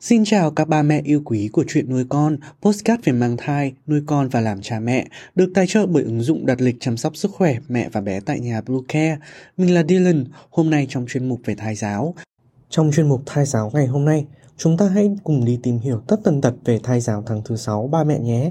Xin chào các ba mẹ yêu quý của chuyện nuôi con, postcard về mang thai, nuôi con và làm cha mẹ, được tài trợ bởi ứng dụng đặt lịch chăm sóc sức khỏe mẹ và bé tại nhà Blue Care. Mình là Dylan, hôm nay trong chuyên mục về thai giáo. Trong chuyên mục thai giáo ngày hôm nay, chúng ta hãy cùng đi tìm hiểu tất tần tật về thai giáo tháng thứ 6 ba mẹ nhé.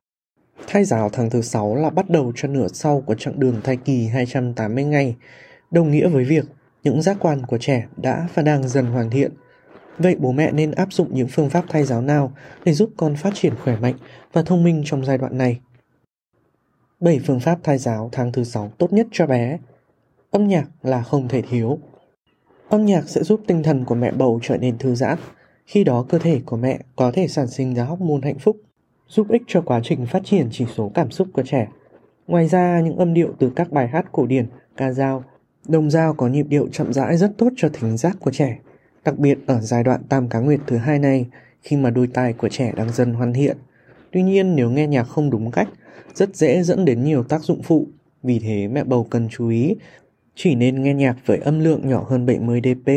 Thai giáo tháng thứ 6 là bắt đầu cho nửa sau của chặng đường thai kỳ 280 ngày, đồng nghĩa với việc những giác quan của trẻ đã và đang dần hoàn thiện. Vậy bố mẹ nên áp dụng những phương pháp thai giáo nào để giúp con phát triển khỏe mạnh và thông minh trong giai đoạn này? 7 phương pháp thai giáo tháng thứ 6 tốt nhất cho bé. Âm nhạc là không thể thiếu. Âm nhạc sẽ giúp tinh thần của mẹ bầu trở nên thư giãn, khi đó cơ thể của mẹ có thể sản sinh ra hormone hạnh phúc giúp ích cho quá trình phát triển chỉ số cảm xúc của trẻ. Ngoài ra, những âm điệu từ các bài hát cổ điển, ca dao, đồng dao có nhịp điệu chậm rãi rất tốt cho thính giác của trẻ, đặc biệt ở giai đoạn tam cá nguyệt thứ hai này, khi mà đôi tai của trẻ đang dần hoàn thiện. Tuy nhiên, nếu nghe nhạc không đúng cách, rất dễ dẫn đến nhiều tác dụng phụ. Vì thế, mẹ bầu cần chú ý, chỉ nên nghe nhạc với âm lượng nhỏ hơn 70 dp,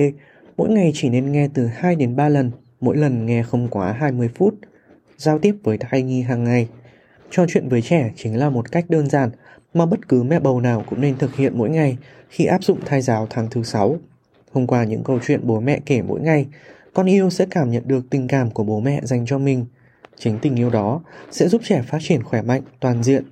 mỗi ngày chỉ nên nghe từ 2 đến 3 lần, mỗi lần nghe không quá 20 phút giao tiếp với thai nhi hàng ngày. Trò chuyện với trẻ chính là một cách đơn giản mà bất cứ mẹ bầu nào cũng nên thực hiện mỗi ngày khi áp dụng thai giáo tháng thứ 6. Thông qua những câu chuyện bố mẹ kể mỗi ngày, con yêu sẽ cảm nhận được tình cảm của bố mẹ dành cho mình. Chính tình yêu đó sẽ giúp trẻ phát triển khỏe mạnh, toàn diện.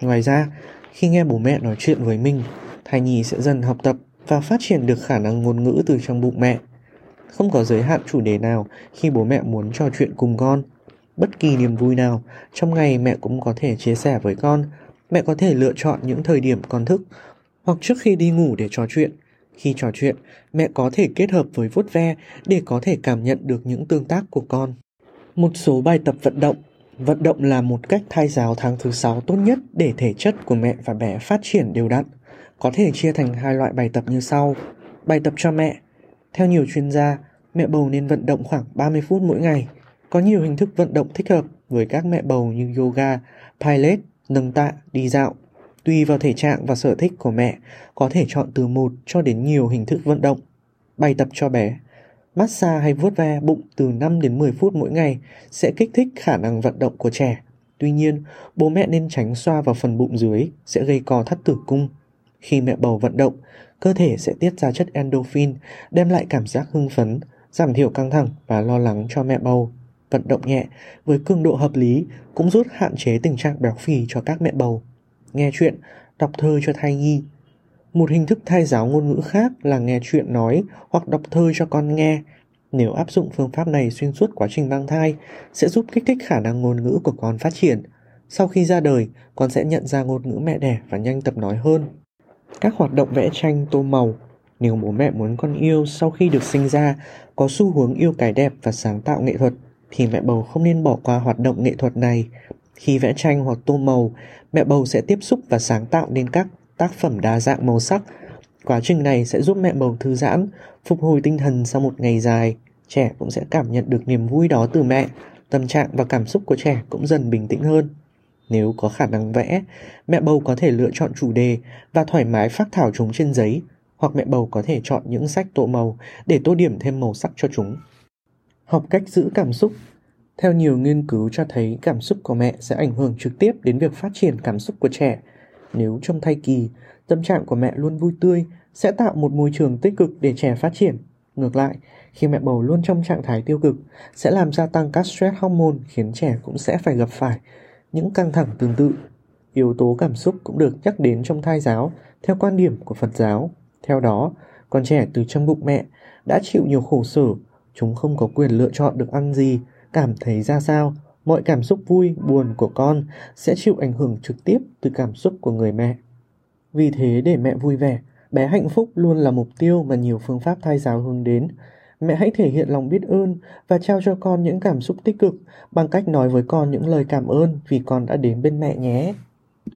Ngoài ra, khi nghe bố mẹ nói chuyện với mình, thai nhi sẽ dần học tập và phát triển được khả năng ngôn ngữ từ trong bụng mẹ. Không có giới hạn chủ đề nào khi bố mẹ muốn trò chuyện cùng con – bất kỳ niềm vui nào. Trong ngày, mẹ cũng có thể chia sẻ với con. Mẹ có thể lựa chọn những thời điểm con thức, hoặc trước khi đi ngủ để trò chuyện. Khi trò chuyện, mẹ có thể kết hợp với vuốt ve để có thể cảm nhận được những tương tác của con. Một số bài tập vận động. Vận động là một cách thai giáo tháng thứ sáu tốt nhất để thể chất của mẹ và bé phát triển đều đặn. Có thể chia thành hai loại bài tập như sau. Bài tập cho mẹ. Theo nhiều chuyên gia, mẹ bầu nên vận động khoảng 30 phút mỗi ngày có nhiều hình thức vận động thích hợp với các mẹ bầu như yoga, pilates, nâng tạ, đi dạo. Tùy vào thể trạng và sở thích của mẹ, có thể chọn từ một cho đến nhiều hình thức vận động. Bài tập cho bé Massage hay vuốt ve bụng từ 5 đến 10 phút mỗi ngày sẽ kích thích khả năng vận động của trẻ. Tuy nhiên, bố mẹ nên tránh xoa vào phần bụng dưới sẽ gây co thắt tử cung. Khi mẹ bầu vận động, cơ thể sẽ tiết ra chất endorphin, đem lại cảm giác hưng phấn, giảm thiểu căng thẳng và lo lắng cho mẹ bầu vận động nhẹ với cường độ hợp lý cũng giúp hạn chế tình trạng béo phì cho các mẹ bầu. Nghe chuyện, đọc thơ cho thai nhi. Một hình thức thai giáo ngôn ngữ khác là nghe chuyện nói hoặc đọc thơ cho con nghe. Nếu áp dụng phương pháp này xuyên suốt quá trình mang thai, sẽ giúp kích thích khả năng ngôn ngữ của con phát triển. Sau khi ra đời, con sẽ nhận ra ngôn ngữ mẹ đẻ và nhanh tập nói hơn. Các hoạt động vẽ tranh, tô màu nếu bố mẹ muốn con yêu sau khi được sinh ra có xu hướng yêu cái đẹp và sáng tạo nghệ thuật thì mẹ bầu không nên bỏ qua hoạt động nghệ thuật này. Khi vẽ tranh hoặc tô màu, mẹ bầu sẽ tiếp xúc và sáng tạo nên các tác phẩm đa dạng màu sắc. Quá trình này sẽ giúp mẹ bầu thư giãn, phục hồi tinh thần sau một ngày dài. Trẻ cũng sẽ cảm nhận được niềm vui đó từ mẹ, tâm trạng và cảm xúc của trẻ cũng dần bình tĩnh hơn. Nếu có khả năng vẽ, mẹ bầu có thể lựa chọn chủ đề và thoải mái phát thảo chúng trên giấy, hoặc mẹ bầu có thể chọn những sách tô màu để tô điểm thêm màu sắc cho chúng. Học cách giữ cảm xúc Theo nhiều nghiên cứu cho thấy cảm xúc của mẹ sẽ ảnh hưởng trực tiếp đến việc phát triển cảm xúc của trẻ. Nếu trong thai kỳ, tâm trạng của mẹ luôn vui tươi sẽ tạo một môi trường tích cực để trẻ phát triển. Ngược lại, khi mẹ bầu luôn trong trạng thái tiêu cực sẽ làm gia tăng các stress hormone khiến trẻ cũng sẽ phải gặp phải những căng thẳng tương tự. Yếu tố cảm xúc cũng được nhắc đến trong thai giáo theo quan điểm của Phật giáo. Theo đó, con trẻ từ trong bụng mẹ đã chịu nhiều khổ sở Chúng không có quyền lựa chọn được ăn gì, cảm thấy ra sao. Mọi cảm xúc vui, buồn của con sẽ chịu ảnh hưởng trực tiếp từ cảm xúc của người mẹ. Vì thế để mẹ vui vẻ, bé hạnh phúc luôn là mục tiêu mà nhiều phương pháp thai giáo hướng đến. Mẹ hãy thể hiện lòng biết ơn và trao cho con những cảm xúc tích cực bằng cách nói với con những lời cảm ơn vì con đã đến bên mẹ nhé.